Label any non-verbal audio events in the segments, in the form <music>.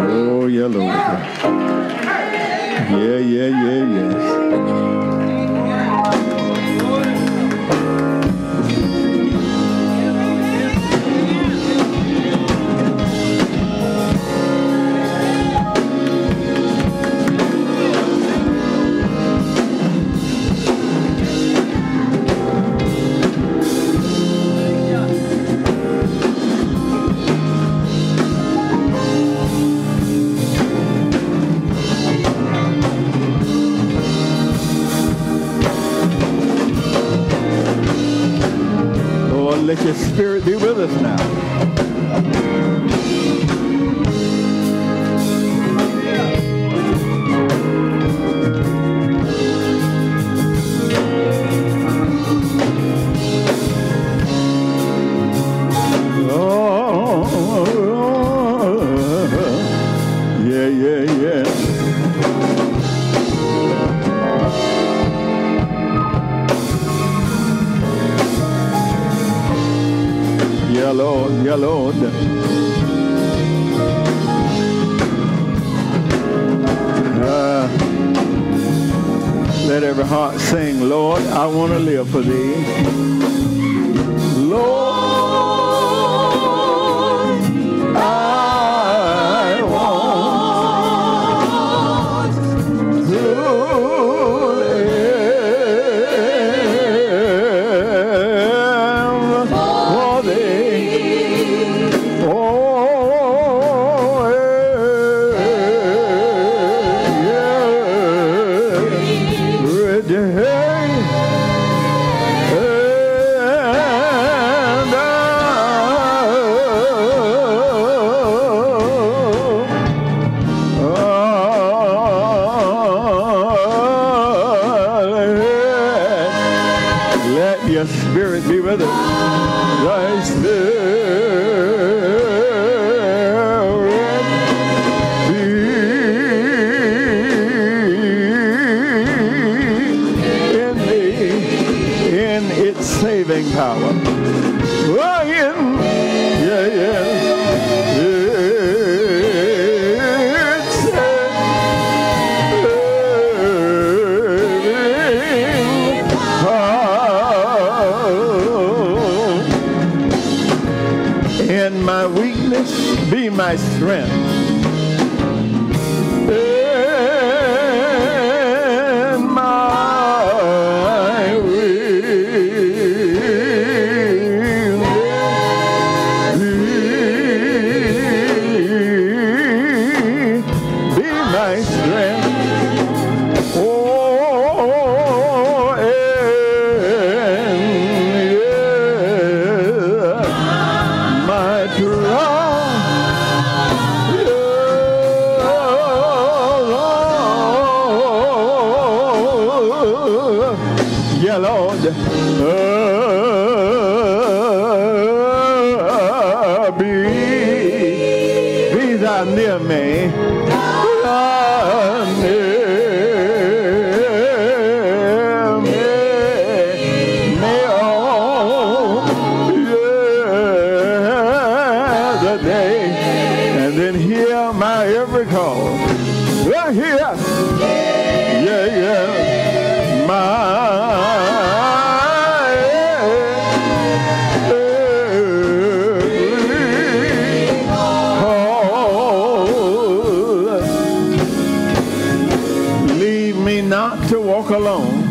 Oh, yeah, Lord. Yeah, yeah, yeah, yes. spirit. alone.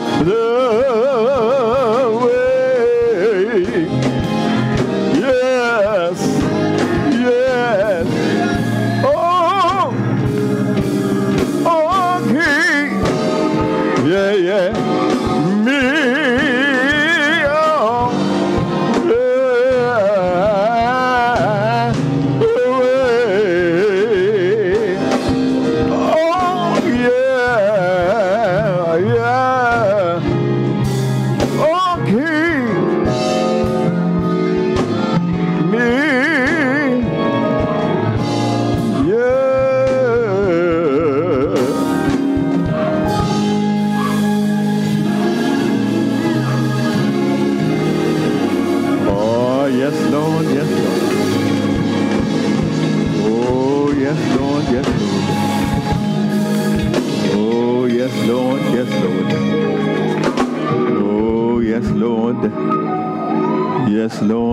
The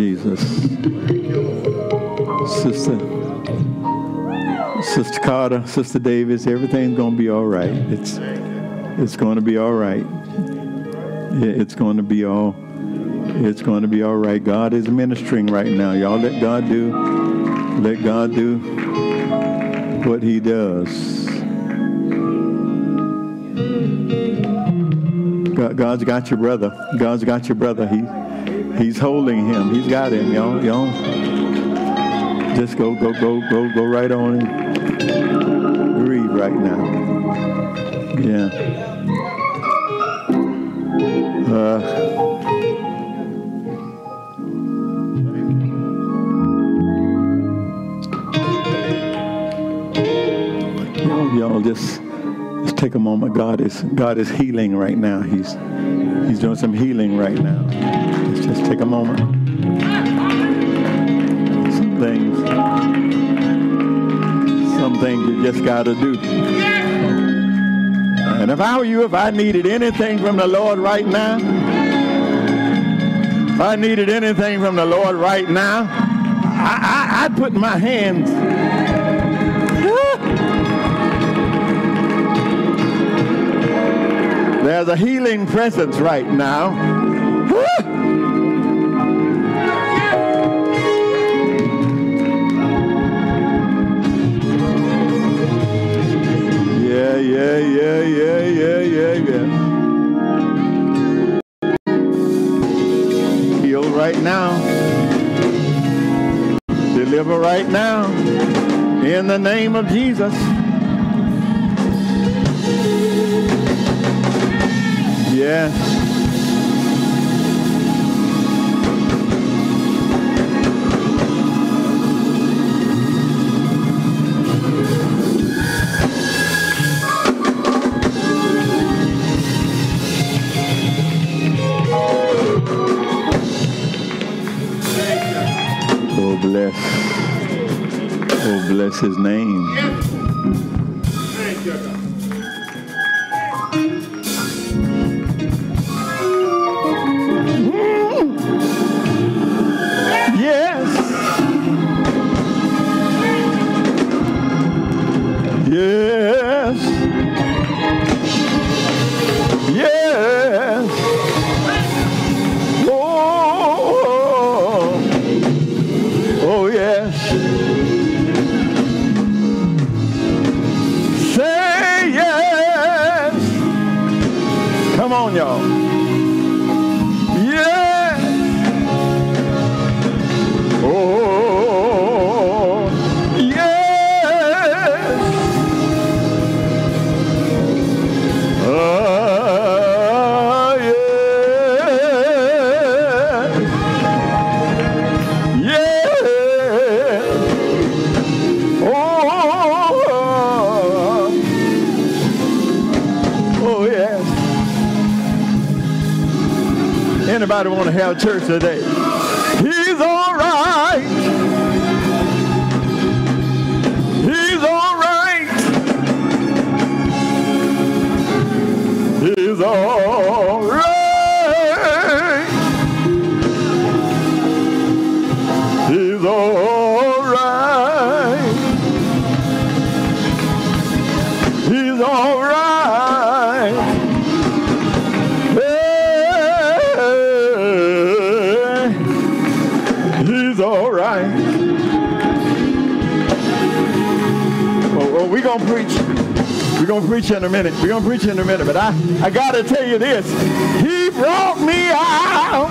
Jesus. Sister, Sister Carter, Sister Davis, everything's gonna be all right. It's, it's gonna be all right. It's gonna be all, It's going to be all right. God is ministering right now. Y'all let God do, let God do what he does. God, God's got your brother. God's got your brother. He, he's holding him. He's got him, y'all. Y'all just go, go, go, go, go right on and breathe right now. Yeah. Uh, y'all just take a moment. God is God is healing right now. He's He's doing some healing right now. Let's just take a moment. Some things, some things you just got to do. And if I were you, if I needed anything from the Lord right now, if I needed anything from the Lord right now, I, I, I'd put my hands There's a healing presence right now. Yeah, yeah, yeah, yeah, yeah, yeah, yeah. Heal right now. Deliver right now. In the name of Jesus. Yeah. Oh, bless. Oh, bless his name. Church today? We're gonna preach in a minute. We're gonna preach in a minute. But I, I gotta tell you this. He brought me out.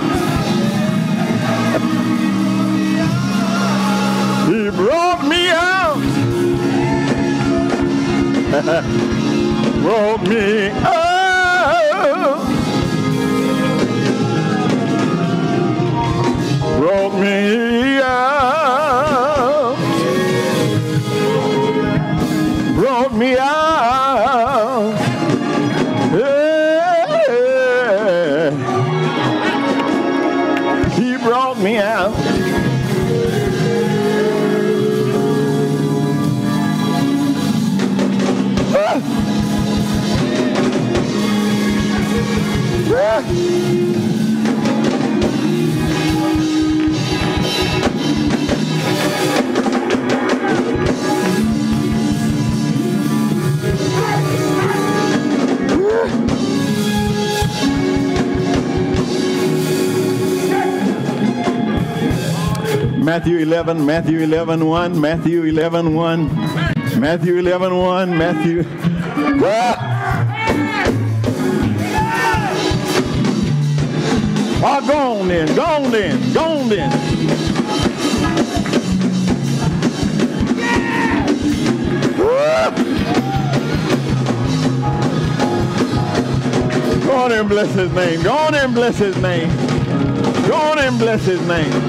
He brought me out. <laughs> brought me out. Brought me out. Matthew 11, Matthew 11, 1, Matthew 11, 1, Matthew 11, 1, Matthew. Ah! Ah, oh, go on then, go on then, go on then. Go on and bless his name. Go on and bless his name. Go on and bless his name.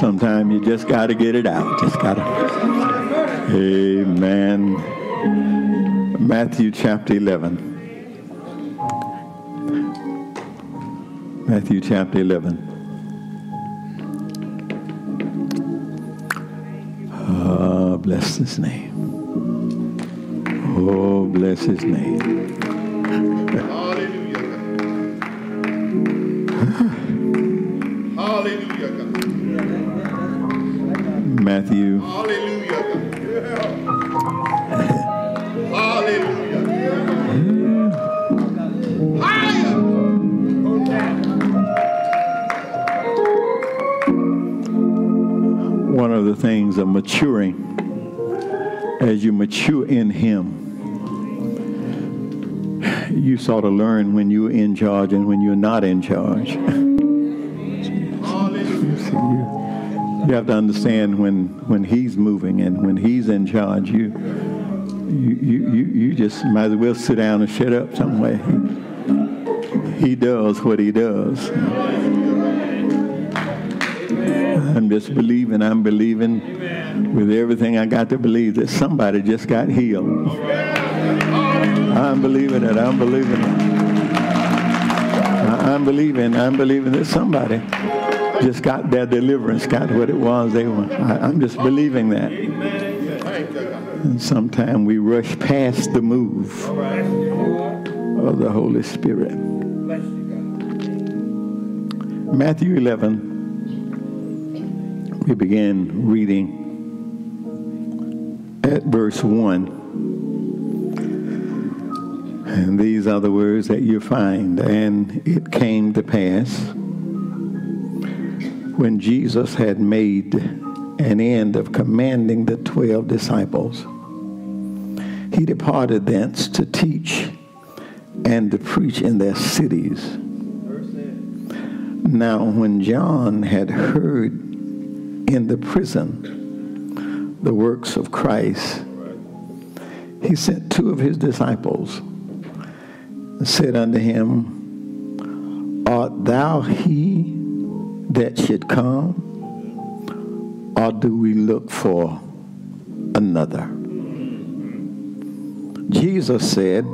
Sometimes, sometime you just got to get it out. Just got to. Amen. Matthew chapter 11. Matthew chapter 11. Oh, bless his name. Oh, bless his name. Sort of learn when you're in charge and when you're not in charge. You, have to understand when when he's moving and when he's in charge you you you, you, you just might as well sit down and shut up somewhere he, he does what he does. I'm just believing, I'm believing. With everything I got to believe that somebody just got healed. I'm believing it, I'm believing it. I'm believing, I'm believing that somebody just got their deliverance, got what it was they. I, I'm just believing that. And sometimes we rush past the move of the Holy Spirit. Matthew 11, we begin reading at verse 1. And these are the words that you find. And it came to pass when Jesus had made an end of commanding the twelve disciples, he departed thence to teach and to preach in their cities. Now, when John had heard in the prison the works of Christ, he sent two of his disciples said unto him, Art thou he that should come, or do we look for another? Jesus said,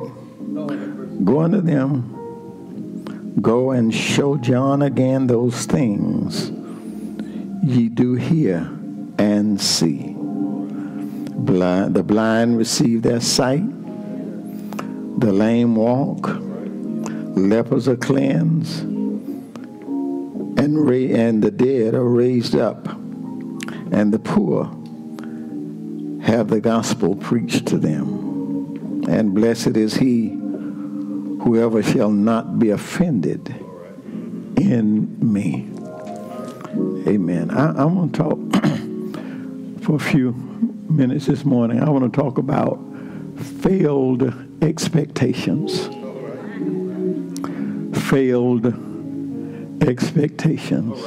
Go unto them, go and show John again those things ye do hear and see. Blind, the blind receive their sight, the lame walk, lepers are cleansed, and, and the dead are raised up, and the poor have the gospel preached to them. And blessed is he whoever shall not be offended in me. Amen. I, I'm going to talk <clears throat> for a few minutes this morning, I want to talk about failed expectations. Failed expectations.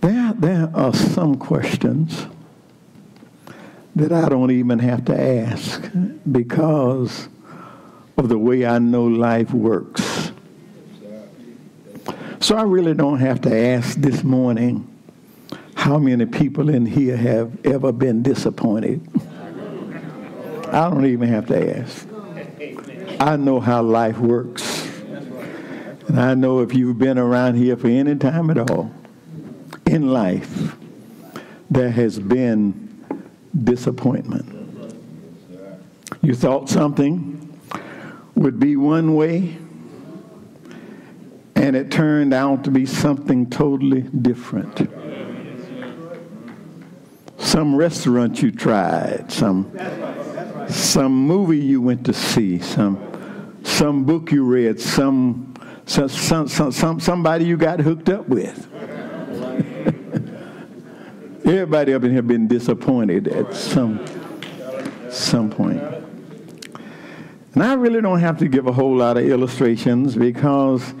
There, there are some questions that I don't even have to ask because of the way I know life works. So I really don't have to ask this morning how many people in here have ever been disappointed. I don't even have to ask. I know how life works. And I know if you've been around here for any time at all in life, there has been disappointment. You thought something would be one way, and it turned out to be something totally different. Some restaurant you tried, some some movie you went to see, some some book you read, some some, some, some somebody you got hooked up with. <laughs> Everybody up in here been disappointed at some some point. And I really don't have to give a whole lot of illustrations because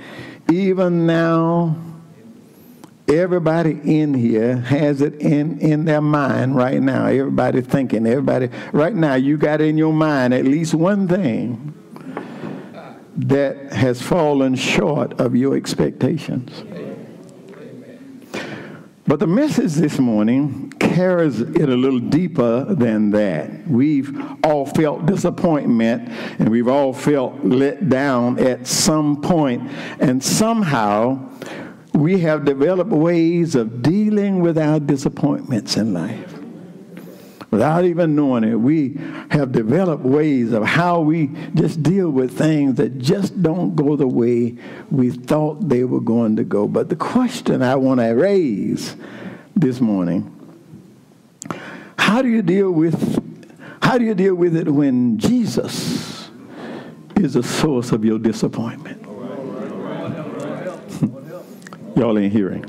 even now, everybody in here has it in, in their mind right now. Everybody thinking, everybody, right now, you got in your mind at least one thing that has fallen short of your expectations. But the message this morning carries it a little deeper than that. We've all felt disappointment and we've all felt let down at some point, and somehow we have developed ways of dealing with our disappointments in life without even knowing it, we have developed ways of how we just deal with things that just don't go the way we thought they were going to go. But the question I want to raise this morning, how do you deal with how do you deal with it when Jesus is the source of your disappointment? Y'all ain't hearing.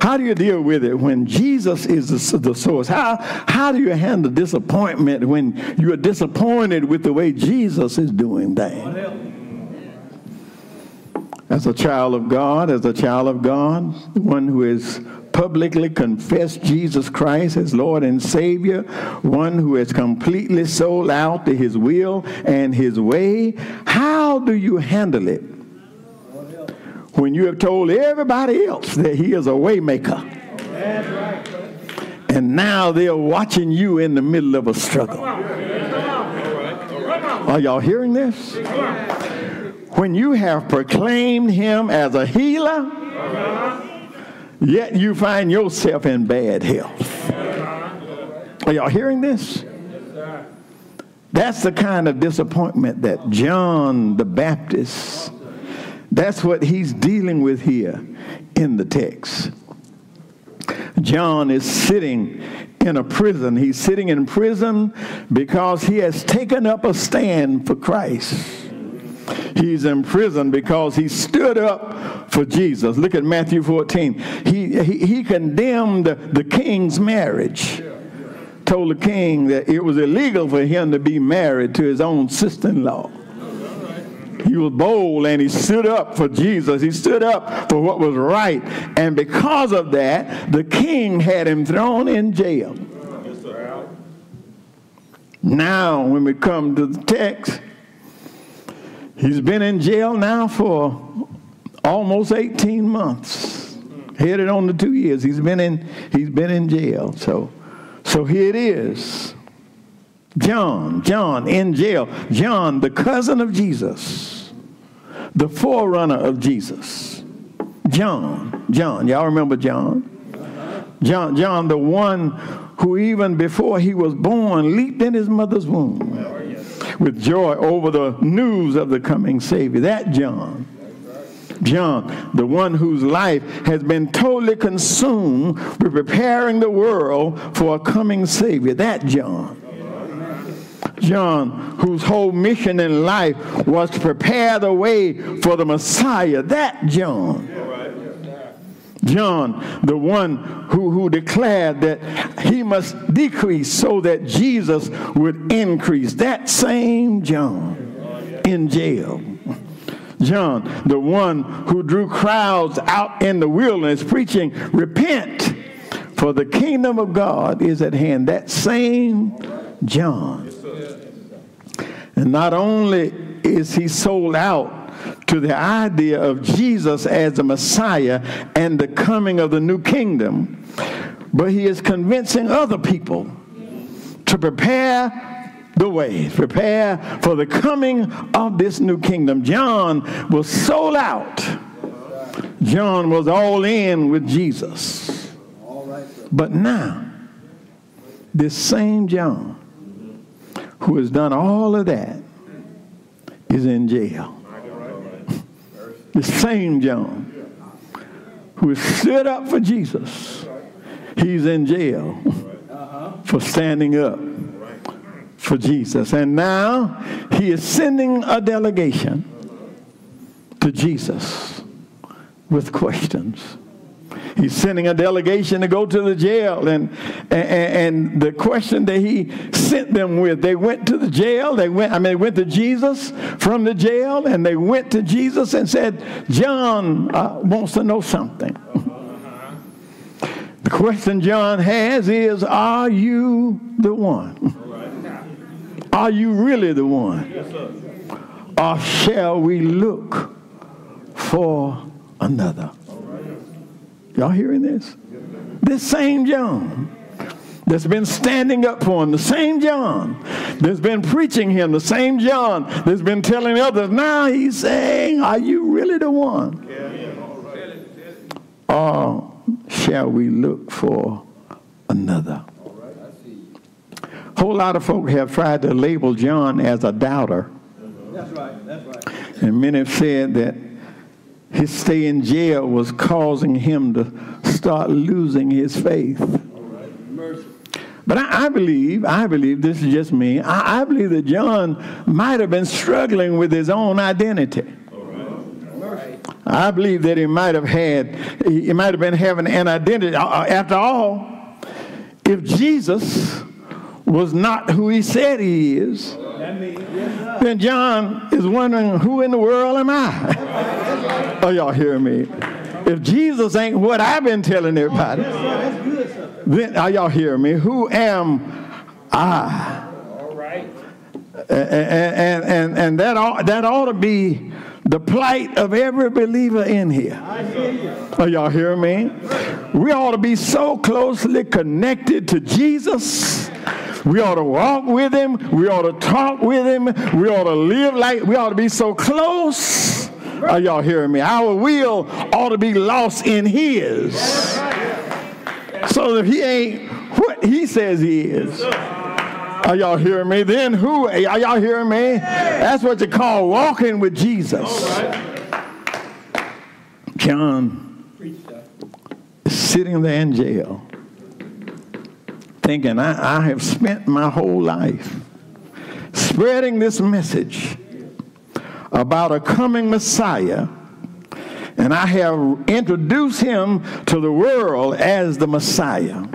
How do you deal with it when Jesus is the, the, source? How, how do you handle disappointment when you are disappointed with the way Jesus is doing things? As a child of God, as a child of God, one who has publicly confessed Jesus Christ as Lord and Savior, one who has completely sold out to his will and his way, how do you handle it? When you have told everybody else that he is a waymaker. And now they're watching you in the middle of a struggle. Are y'all hearing this? When you have proclaimed him as a healer, yet you find yourself in bad health. Are y'all hearing this? That's the kind of disappointment that John the Baptist that's what he's dealing with here in the text. John is sitting in a prison. He's sitting in prison because he has taken up a stand for Christ. He's in prison because he stood up for Jesus. Look at Matthew 14. He, he, he condemned the king's marriage, told the king that it was illegal for him to be married to his own sister in law. He was bold and he stood up for Jesus. He stood up for what was right. And because of that, the king had him thrown in jail. Now, when we come to the text, he's been in jail now for almost 18 months. Headed on to two years. He's been in, he's been in jail. So, so here it is. John, John in jail. John, the cousin of Jesus, the forerunner of Jesus. John, John, y'all remember John? John, John, the one who even before he was born leaped in his mother's womb with joy over the news of the coming Savior. That John. John, the one whose life has been totally consumed with preparing the world for a coming Savior. That John. John, whose whole mission in life was to prepare the way for the Messiah. That John. John, the one who, who declared that he must decrease so that Jesus would increase. That same John in jail. John, the one who drew crowds out in the wilderness preaching, Repent, for the kingdom of God is at hand. That same John. And not only is he sold out to the idea of Jesus as the Messiah and the coming of the new kingdom, but he is convincing other people to prepare the way, prepare for the coming of this new kingdom. John was sold out. John was all in with Jesus. But now, this same John, who has done all of that, is in jail the same John who stood up for Jesus, he's in jail for standing up for Jesus. And now he is sending a delegation to Jesus with questions. He's sending a delegation to go to the jail. And, and, and the question that he sent them with, they went to the jail. They went, I mean, they went to Jesus from the jail and they went to Jesus and said, John uh, wants to know something. the question John has is, are you the one? Are you really the one? Or shall we look for another? Y'all hearing this? This same John that's been standing up for him, the same John that's been preaching him, the same John that's been telling others, now he's saying, Are you really the one? Or shall we look for another? A whole lot of folk have tried to label John as a doubter. That's right, that's right. And many have said that his stay in jail was causing him to start losing his faith. But I, I, believe, I believe, this is just me, I, I, believe that John might have been struggling with his own identity. I believe that he might have had, he might have been having an identity. Uh, uh, after all, if Jesus was not who he said he is, then John is wondering, who in the world am I? <laughs> oh, y'all hear me? If Jesus ain't what I've been telling everybody, then are y'all hear me? Who am I? And, and, and, that, ought, that ought to be the plight of every believer in here. Are y'all hear me? We ought to be so closely connected to Jesus we ought to walk with him. We ought to talk with him. We ought to live like we ought to be so close. Are y'all hearing me? Our will ought to be lost in his. So if he ain't what he says he is. Are y'all hearing me? Then who? Are y'all hearing me? That's what you call walking with Jesus. John sitting there in jail thinking, I, I have spent my whole life spreading this message about a coming Messiah, and I have introduced him to the world as the Messiah.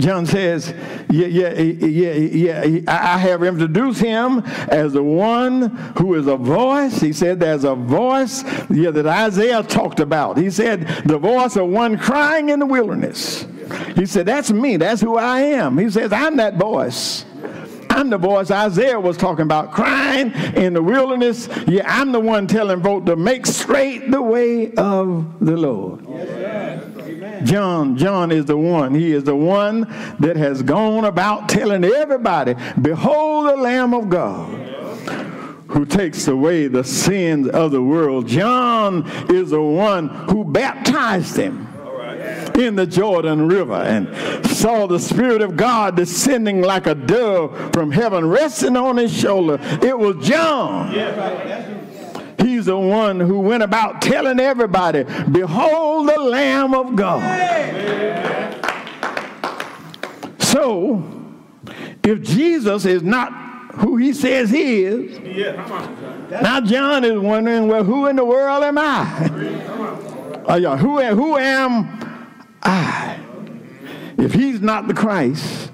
John says, yeah, yeah, yeah, yeah, I have introduced him as the one who is a voice. He said there's a voice yeah, that Isaiah talked about. He said the voice of one crying in the wilderness. He said, That's me. That's who I am. He says, I'm that voice. I'm the voice Isaiah was talking about, crying in the wilderness. Yeah, I'm the one telling folk to make straight the way of the Lord. Yes, John, John is the one. He is the one that has gone about telling everybody, Behold the Lamb of God who takes away the sins of the world. John is the one who baptized them in the Jordan River and saw the Spirit of God descending like a dove from heaven, resting on his shoulder. It was John. He's the one who went about telling everybody, Behold the Lamb of God. So, if Jesus is not who he says he is, now John is wondering, well, who in the world am I? <laughs> Are y'all, who, who am I? If he's not the Christ,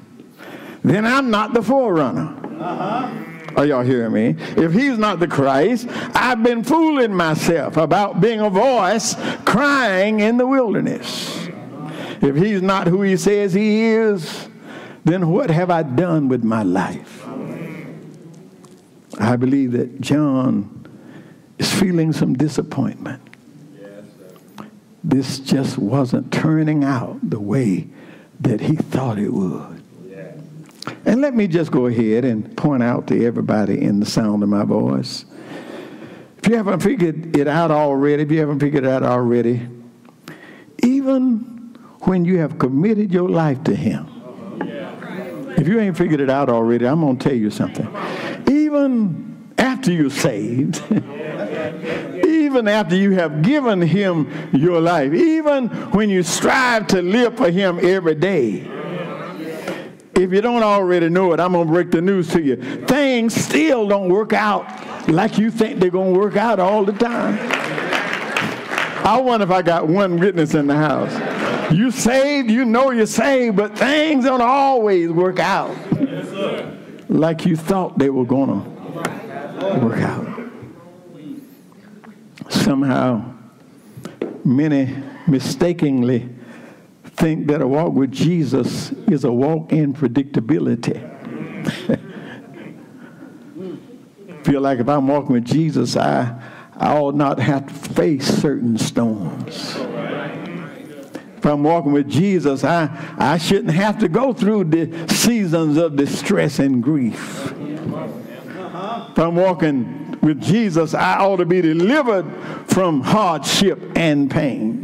then I'm not the forerunner. Uh-huh. Are y'all hearing me? If he's not the Christ, I've been fooling myself about being a voice crying in the wilderness. If he's not who he says he is, then what have I done with my life? I believe that John is feeling some disappointment. This just wasn't turning out the way that he thought it would. And let me just go ahead and point out to everybody in the sound of my voice. If you haven't figured it out already, if you haven't figured it out already, even when you have committed your life to Him, if you ain't figured it out already, I'm going to tell you something. Even after you're saved, <laughs> even after you have given Him your life, even when you strive to live for Him every day, if you don't already know it, I'm going to break the news to you. Things still don't work out like you think they're going to work out all the time. I wonder if I got one witness in the house. You saved, you know you're saved, but things don't always work out like you thought they were going to work out. Somehow, many mistakenly think that a walk with Jesus is a walk in predictability. <laughs> Feel like if I'm walking with Jesus, I, I ought not have to face certain storms. If I'm walking with Jesus, I, I shouldn't have to go through the seasons of distress and grief. If I'm walking with Jesus, I ought to be delivered from hardship and pain.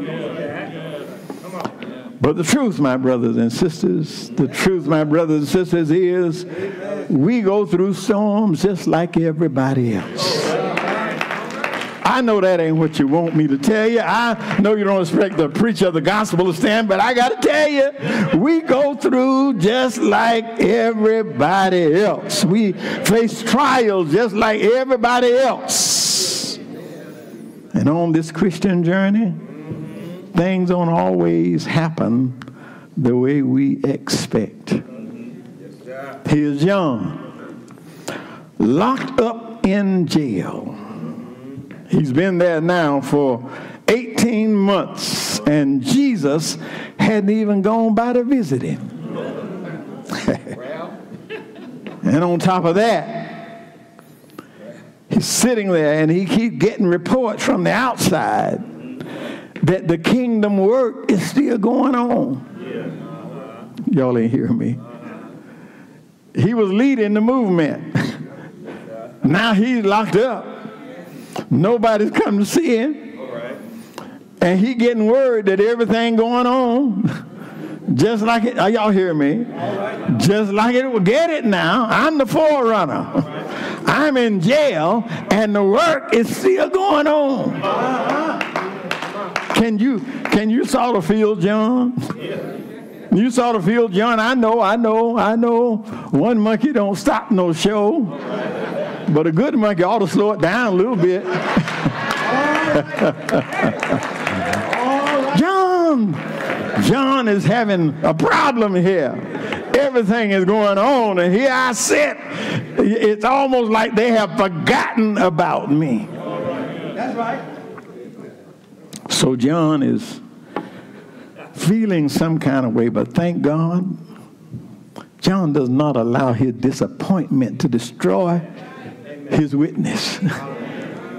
But the truth, my brothers and sisters, the truth, my brothers and sisters, is we go through storms just like everybody else. I know that ain't what you want me to tell you. I know you don't expect the preacher of the gospel to stand, but I got to tell you, we go through just like everybody else. We face trials just like everybody else. And on this Christian journey, things don't always happen the way we expect. He is young, locked up in jail. He's been there now for 18 months, and Jesus hadn't even gone by to visit him. <laughs> and on top of that, he's sitting there and he keeps getting reports from the outside that the kingdom work is still going on. Y'all ain't hear me. He was leading the movement. <laughs> now he's locked up. Nobody's come to see him. And he getting word that everything going on, just like it, are y'all hear me? Just like it will get it now. I'm the forerunner. I'm in jail and the work is still going on. Can you can you saw the field, John? You saw the field, John. I know, I know, I know. One monkey don't stop no show, but a good monkey ought to slow it down a little bit. <laughs> John, John is having a problem here. Everything is going on, and here I sit. It's almost like they have forgotten about me. That's right. So John is feeling some kind of way, but thank God, John does not allow his disappointment to destroy his witness.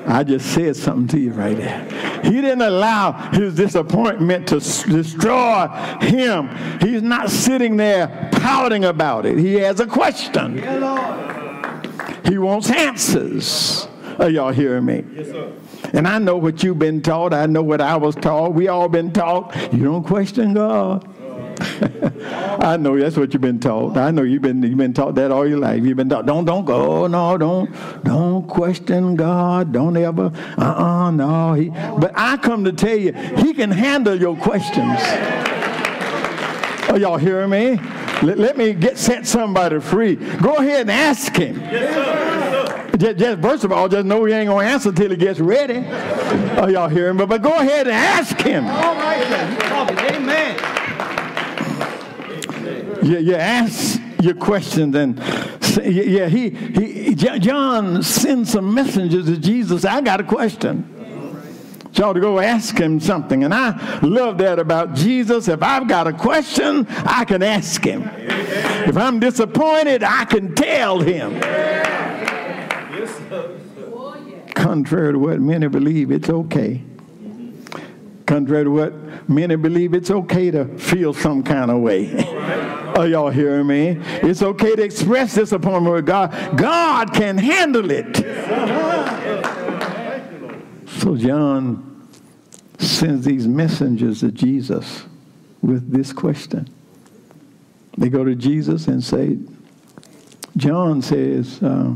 I just said something to you right there. He didn't allow his disappointment to destroy him. He's not sitting there pouting about it. He has a question. He wants answers. Are y'all hearing me? Yes, sir. And I know what you've been taught. I know what I was taught. We all been taught. You don't question God. <laughs> I know that's what you've been taught. I know you've been you've been taught that all your life. You've been taught don't don't go no don't don't question God. Don't ever uh uh no. He, but I come to tell you, He can handle your questions. Are y'all hearing me? Let, let me get set somebody free. Go ahead and ask Him. Yes, sir. Just, just, first of all, just know he ain't to answer till he gets ready. Oh, y'all hear him? But, but go ahead and ask him. All right. Amen. You, you ask your questions and yeah, he, he, John sends some messengers to Jesus. I got a question. Y'all to go ask him something. And I love that about Jesus. If I've got a question, I can ask him. If I'm disappointed, I can tell him. Contrary to what many believe, it's okay. Contrary to what many believe, it's okay to feel some kind of way. <laughs> Are y'all hearing me? It's okay to express disappointment with God. God can handle it. So John sends these messengers to Jesus with this question. They go to Jesus and say, John says, uh,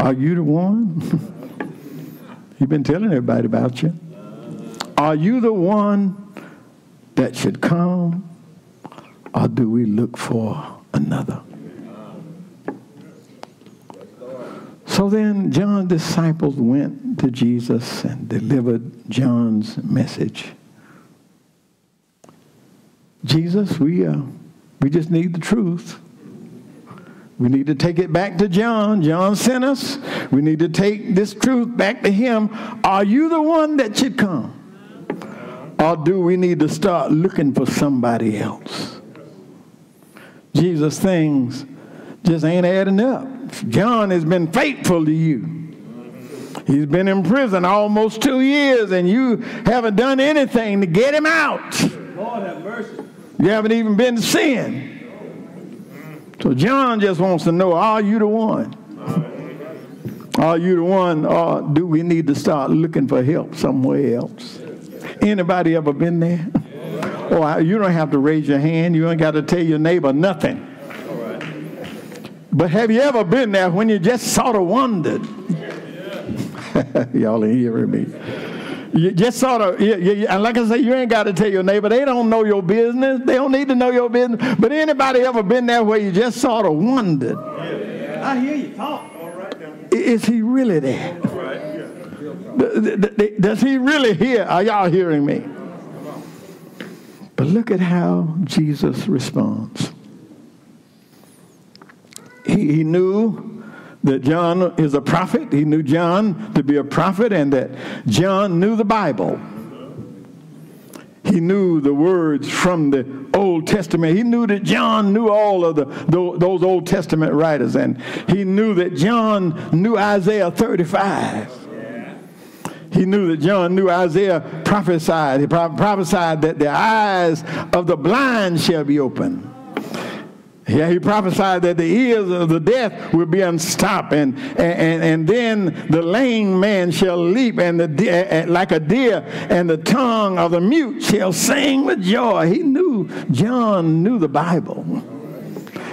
Are you the one? <laughs> He's been telling everybody about you. Are you the one that should come, or do we look for another? So then John's disciples went to Jesus and delivered John's message. Jesus, we, uh, we just need the truth. We need to take it back to John. John sent us. We need to take this truth back to him. Are you the one that should come? Or do we need to start looking for somebody else? Jesus, things just ain't adding up. John has been faithful to you. He's been in prison almost two years, and you haven't done anything to get him out. Lord have mercy. You haven't even been to sin. So John just wants to know, are you the one? Are you the one, or do we need to start looking for help somewhere else? Anybody ever been there? Oh, you don't have to raise your hand. You ain't got to tell your neighbor nothing. But have you ever been there when you just sort of wondered? Yeah. <laughs> Y'all ain't hearing me. You just sort of, you, you, and like I say, you ain't got to tell your neighbor. They don't know your business. They don't need to know your business. But anybody ever been there where you just sort of wondered? I hear you talk. Is he really there? Does he really hear? Are y'all hearing me? But look at how Jesus responds. He, he knew that John is a prophet. He knew John to be a prophet and that John knew the Bible. He knew the words from the Old Testament. He knew that John knew all of the, those Old Testament writers, and he knew that John knew Isaiah 35. He knew that John knew Isaiah prophesied. He prophesied that the eyes of the blind shall be opened yeah, he prophesied that the ears of the deaf will be unstopped, and, and, and then the lame man shall leap and the like a deer, and the tongue of the mute shall sing with joy. He knew, John knew the Bible.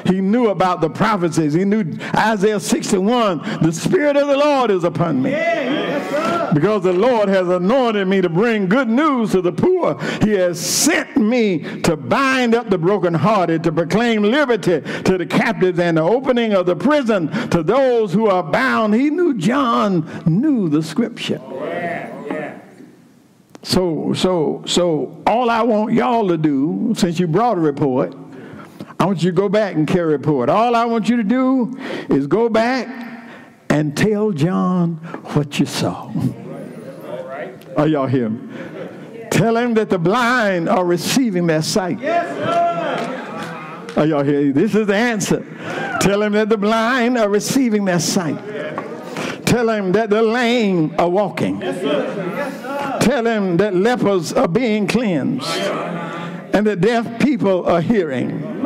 He knew about the prophecies. He knew Isaiah 61, the Spirit of the Lord is upon me. because the Lord has anointed me to bring good news to the poor. He has sent me to bind up the brokenhearted, to proclaim liberty to the captives and the opening of the prison to those who are bound. He knew John knew the scripture. Oh, so, so, so all I want y'all to do, since you brought a report, I want you to go back and carry a report. All I want you to do is go back and tell John what you saw. Are y'all here? Tell him that the blind are receiving their sight. Are y'all here? This is the answer. Tell him that the blind are receiving their sight. Tell him that the lame are walking. Tell him that lepers are being cleansed and the deaf people are hearing.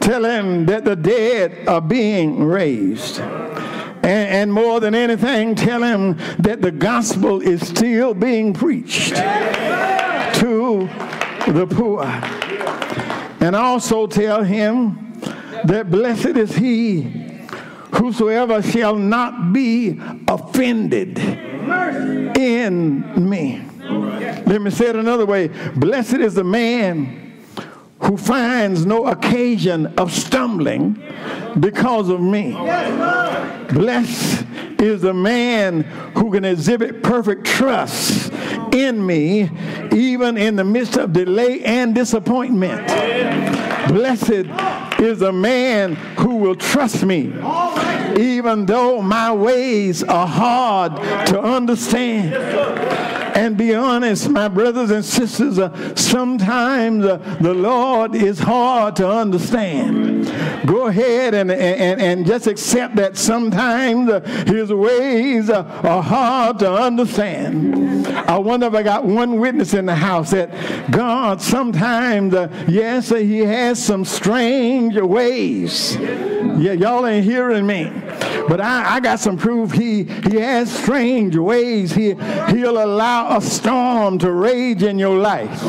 Tell him that the dead are being raised. And, and, more than anything, tell him that the gospel is still being preached to the poor. And also tell him that blessed is he whosoever shall not be offended in me. Let me say it another way. Blessed is the man who finds no occasion of stumbling because of me. Blessed is the man who can exhibit perfect trust in me, even in the midst of delay and disappointment. Blessed is a man who will trust me, even though my ways are hard to understand. And be honest, my brothers and sisters, uh, sometimes uh, the Lord is hard to understand. Go ahead and, and, and just accept that sometimes uh, his ways uh, are hard to understand. I wonder if I got one witness in the house that God sometimes, uh, yes, he has some strange ways. Yeah, y'all ain't hearing me. But I, I got some proof he, he has strange ways. He, he'll allow a storm to rage in your life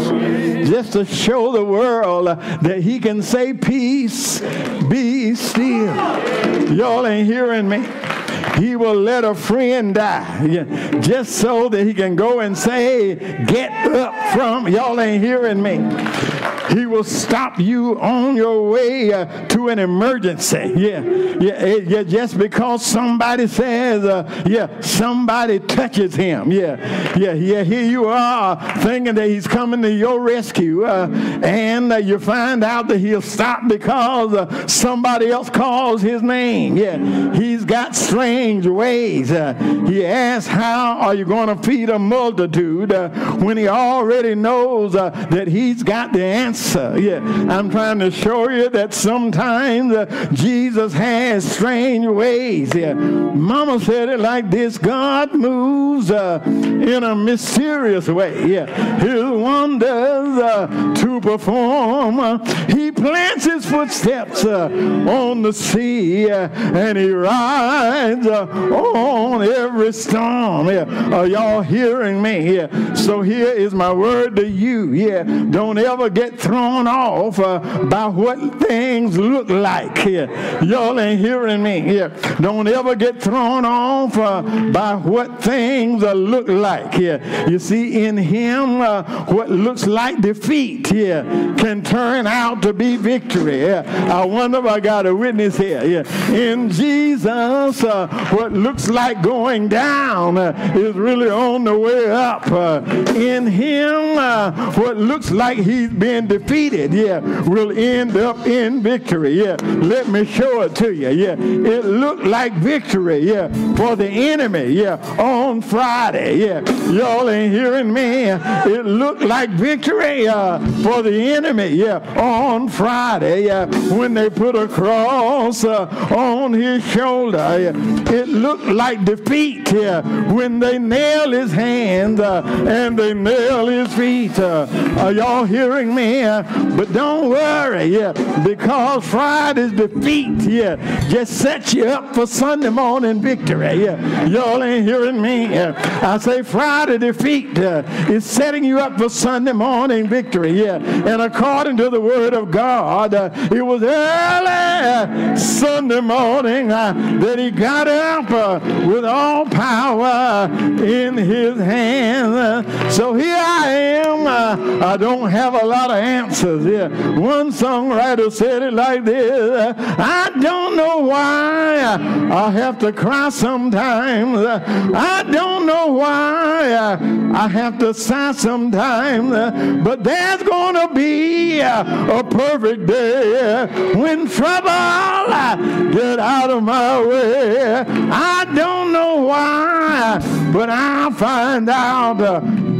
just to show the world that he can say, Peace, be still. Y'all ain't hearing me. He will let a friend die just so that he can go and say, Get up from. Y'all ain't hearing me. He will stop you on your way uh, to an emergency. Yeah, yeah, eh, yeah. Just because somebody says, uh, yeah, somebody touches him. Yeah, yeah, yeah. Here you are thinking that he's coming to your rescue, uh, and uh, you find out that he'll stop because uh, somebody else calls his name. Yeah, he's got strange ways. Uh, he asks, "How are you going to feed a multitude?" when he already knows that he's got the answer answer. Yeah, I'm trying to show you that sometimes uh, Jesus has strange ways. Yeah, Mama said it like this: God moves uh, in a mysterious way. Yeah, His wonders uh, to perform. he plants His footsteps uh, on the sea, uh, and He rides uh, on every storm. Yeah, are y'all hearing me? Yeah. So here is my word to you. Yeah, don't ever get thrown off uh, by what things look like here. Y'all ain't hearing me here. Don't ever get thrown off uh, by what things uh, look like here. You see, in Him, uh, what looks like defeat here can turn out to be victory. Yeah. I wonder if I got a witness here. Yeah. In Jesus, uh, what looks like going down uh, is really on the way up. in Him, what looks like He's been defeated yeah, will end up in victory. Yeah, let me show it to you. Yeah, it looked like victory. Yeah, for the enemy. Yeah, on Friday. Yeah, y'all ain't hearing me. It looked like victory uh, for the enemy. Yeah, on Friday. Yeah, when they put a cross uh, on his shoulder. Yeah, it looked like defeat. Yeah, when they nail his hands uh, and they nail his feet. Uh, are y'all hearing me? But don't worry, yeah, because Friday's defeat, yeah, just set you up for Sunday morning victory. Yeah, y'all ain't hearing me. Yeah. I say Friday defeat uh, is setting you up for Sunday morning victory. Yeah, and according to the Word of God, uh, it was early Sunday morning uh, that he got up uh, with all power in his hands. so here I am. Uh, I don't have a lot of answers yeah. One songwriter said it like this I don't know why I have to cry sometimes. I don't know why I have to sigh sometimes. But there's going to be a perfect day when trouble get out of my way. I don't know why, but I'll find out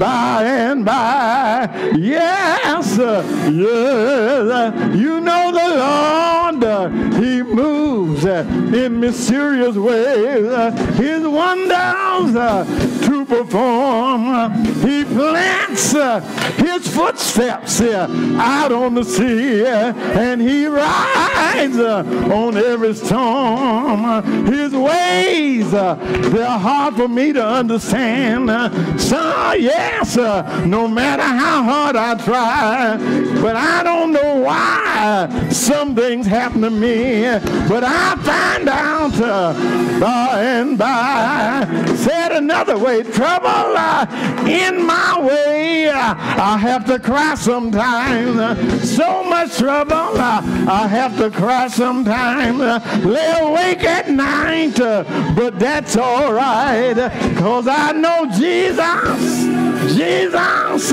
by and by. Yes, uh, yes. You know the Lord, He moves in mysterious ways. His wonders to perform. He plants His footsteps out on the sea, and He rides on every storm. His ways, they're hard for me to understand. So, yes, no matter how hard I try. But I don't know why some things happen to me, but I find out uh, by and by. Said another way, trouble uh, in my way. Uh, I have to cry sometimes. So much trouble, uh, I have to cry sometimes. Lay awake at night, uh, but that's all right, cause I know Jesus. Jesus,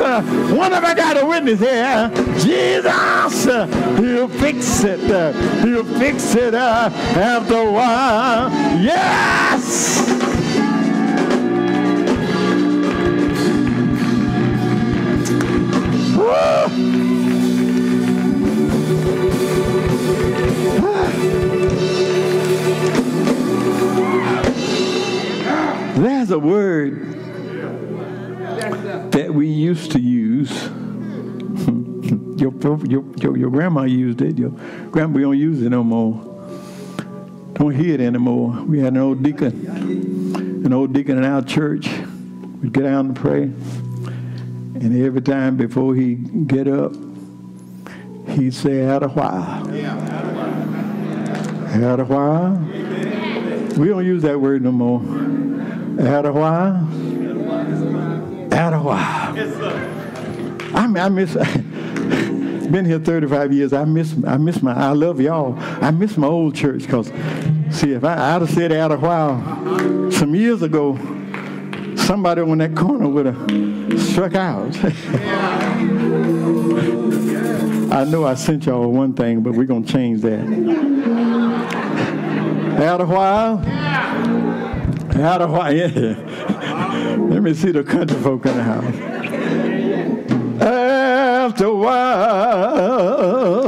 one of I got a witness here. Jesus, he'll fix it. Uh, he'll fix it uh, after a while. Yes. <sighs> There's a word that we used to use. <laughs> your, your, your, your grandma used it. Your grandma, we don't use it no more. Don't hear it anymore. We had an old deacon, an old deacon in our church. We'd get down to pray. And every time before he get up, he'd say, had a while. Had a while. We don't use that word no more. Had a while. Had a while. I, I miss. <laughs> Been here 35 years. I miss. I miss my. I love y'all. I miss my old church because, see, if I, I'd have said out a while some years ago, somebody on that corner would have struck out. <laughs> I know I sent y'all one thing, but we're gonna change that. Out a while. Out a while. <laughs> Yeah. Let me see the country folk in the house. After a while,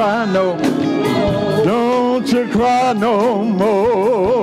cry no don't you cry no more.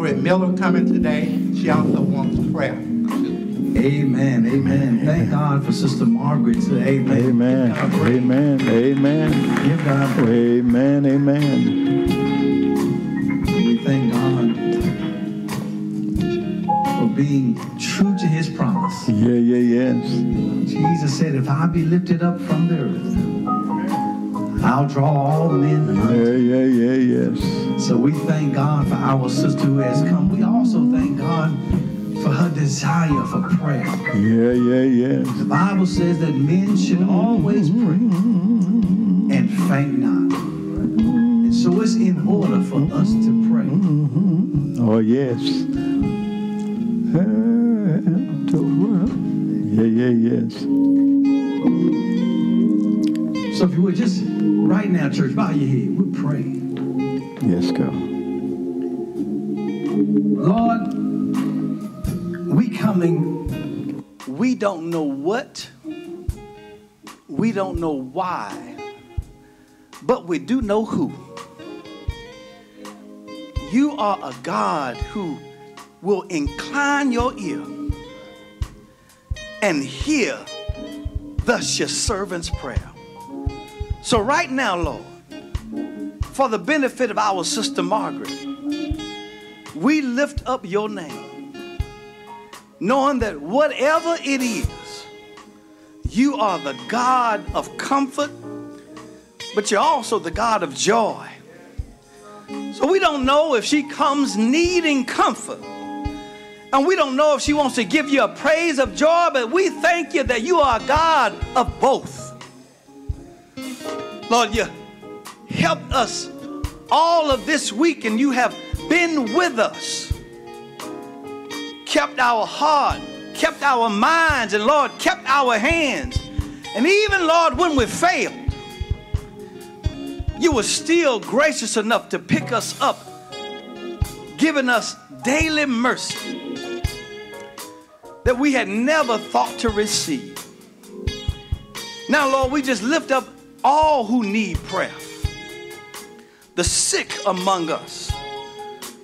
Margaret Miller coming today. She also wants prayer. Amen. Amen. Thank God for Sister Margaret today. Amen. Amen. Amen. Amen. Give God praise. Amen. Amen. We thank God for being true to his promise. Yeah, yeah, yes. Jesus said, if I be lifted up from the earth, I'll draw all men. Yeah, yeah, yeah, yes. So we thank God for our sister who has come. We also thank God for her desire for prayer. Yeah, yeah, yeah. The Bible says that men should always pray and faint not. And so it's in order for us to pray. Oh, yes. Yeah, yeah, yes. So if you would just right now, church, bow your head. We're praying. Yes, God. Lord, we coming, we don't know what, we don't know why, but we do know who. You are a God who will incline your ear and hear thus your servant's prayer. So, right now, Lord, for the benefit of our sister Margaret, we lift up your name, knowing that whatever it is, you are the God of comfort, but you're also the God of joy. So we don't know if she comes needing comfort. And we don't know if she wants to give you a praise of joy, but we thank you that you are God of both. Lord, you helped us all of this week and you have been with us, kept our heart, kept our minds, and Lord, kept our hands. And even, Lord, when we failed, you were still gracious enough to pick us up, giving us daily mercy that we had never thought to receive. Now, Lord, we just lift up all who need prayer the sick among us,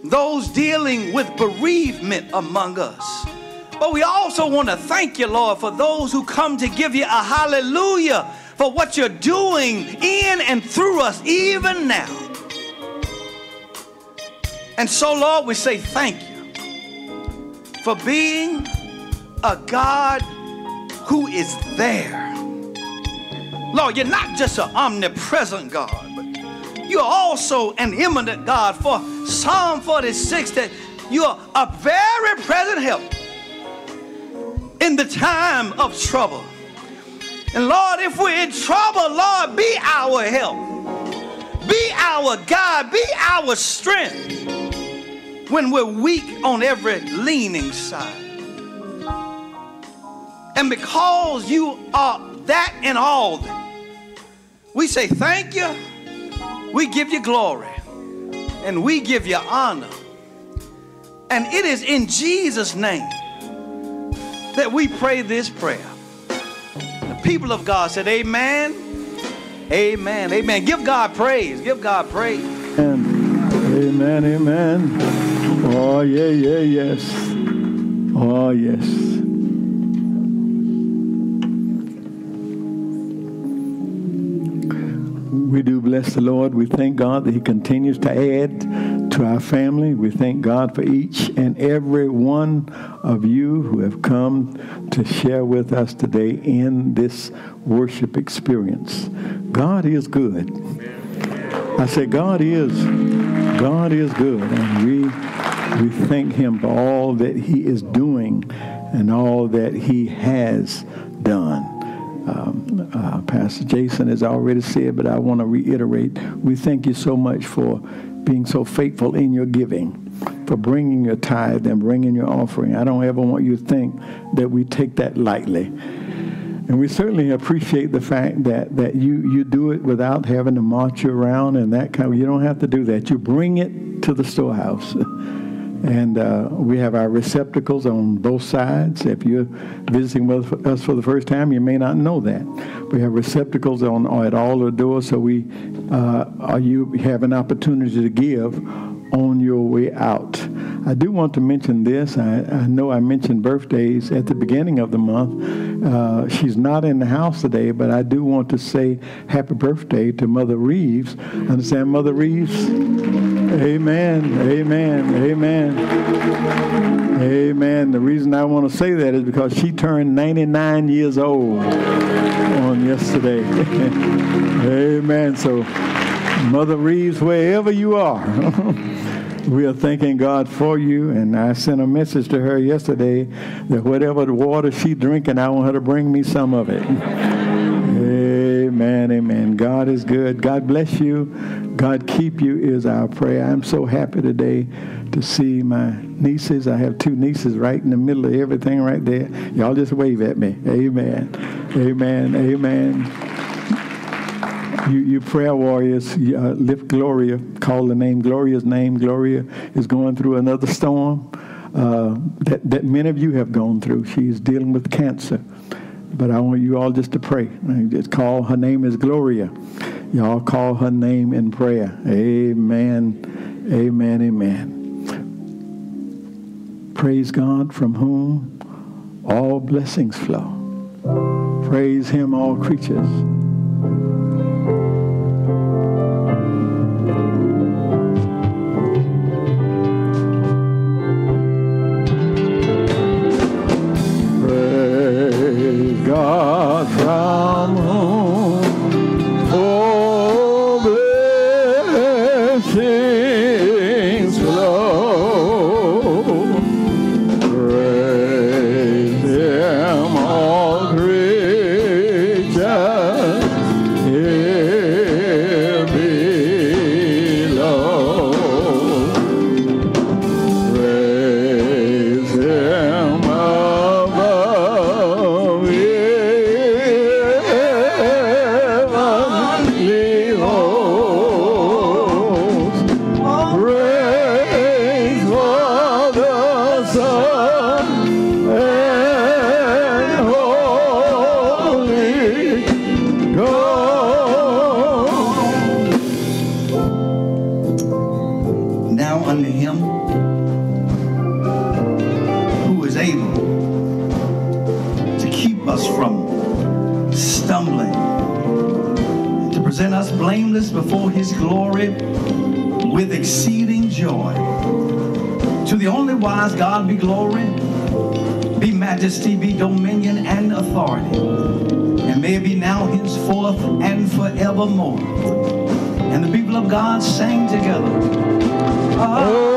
those dealing with bereavement among us. But we also want to thank you, Lord, for those who come to give you a hallelujah for what you're doing in and through us, even now. And so, Lord, we say thank you for being a God who is there. Lord, you're not just an omnipresent God, you're also an immanent God. For Psalm 46, that you're a very present help in the time of trouble. And Lord, if we're in trouble, Lord, be our help. Be our God. Be our strength when we're weak on every leaning side. And because you are that and all we say thank you, we give you glory, and we give you honor. And it is in Jesus' name that we pray this prayer. The people of God said, Amen, Amen, Amen. Give God praise, give God praise. Amen, amen. Amen. Oh, yeah, yeah, yes. Oh, yes. Bless the Lord. We thank God that He continues to add to our family. We thank God for each and every one of you who have come to share with us today in this worship experience. God is good. I say God is God is good and we we thank him for all that he is doing and all that he has done. Um, uh, Pastor Jason has already said, but I want to reiterate, we thank you so much for being so faithful in your giving, for bringing your tithe and bringing your offering. I don't ever want you to think that we take that lightly. And we certainly appreciate the fact that, that you, you do it without having to march around and that kind of, you don't have to do that. You bring it to the storehouse. <laughs> And uh, we have our receptacles on both sides. If you're visiting with us for the first time, you may not know that. We have receptacles on at all the doors, so we uh, you have an opportunity to give on your way out. I do want to mention this. I, I know I mentioned birthdays at the beginning of the month. Uh, she's not in the house today, but I do want to say happy birthday to Mother Reeves. Understand, Mother Reeves? Amen. Amen. Amen. Amen. The reason I want to say that is because she turned 99 years old on yesterday. <laughs> Amen. So, Mother Reeves, wherever you are, <laughs> We are thanking God for you, and I sent a message to her yesterday that whatever water she's drinking, I want her to bring me some of it. amen, amen. God is good. God bless you. God keep you is our prayer. I'm so happy today to see my nieces. I have two nieces right in the middle of everything right there. Y'all just wave at me. Amen. Amen. Amen you, you prayer warriors, uh, lift Gloria, call the name, Gloria's name. Gloria is going through another storm uh, that, that many of you have gone through. She's dealing with cancer. But I want you all just to pray. Just call, her name is Gloria. Y'all call her name in prayer. Amen, amen, amen. Praise God from whom all blessings flow. Praise him, all creatures. us blameless before his glory with exceeding joy. To the only wise God be glory, be majesty, be dominion and authority. And may it be now, henceforth, and forevermore. And the people of God sang together. Oh.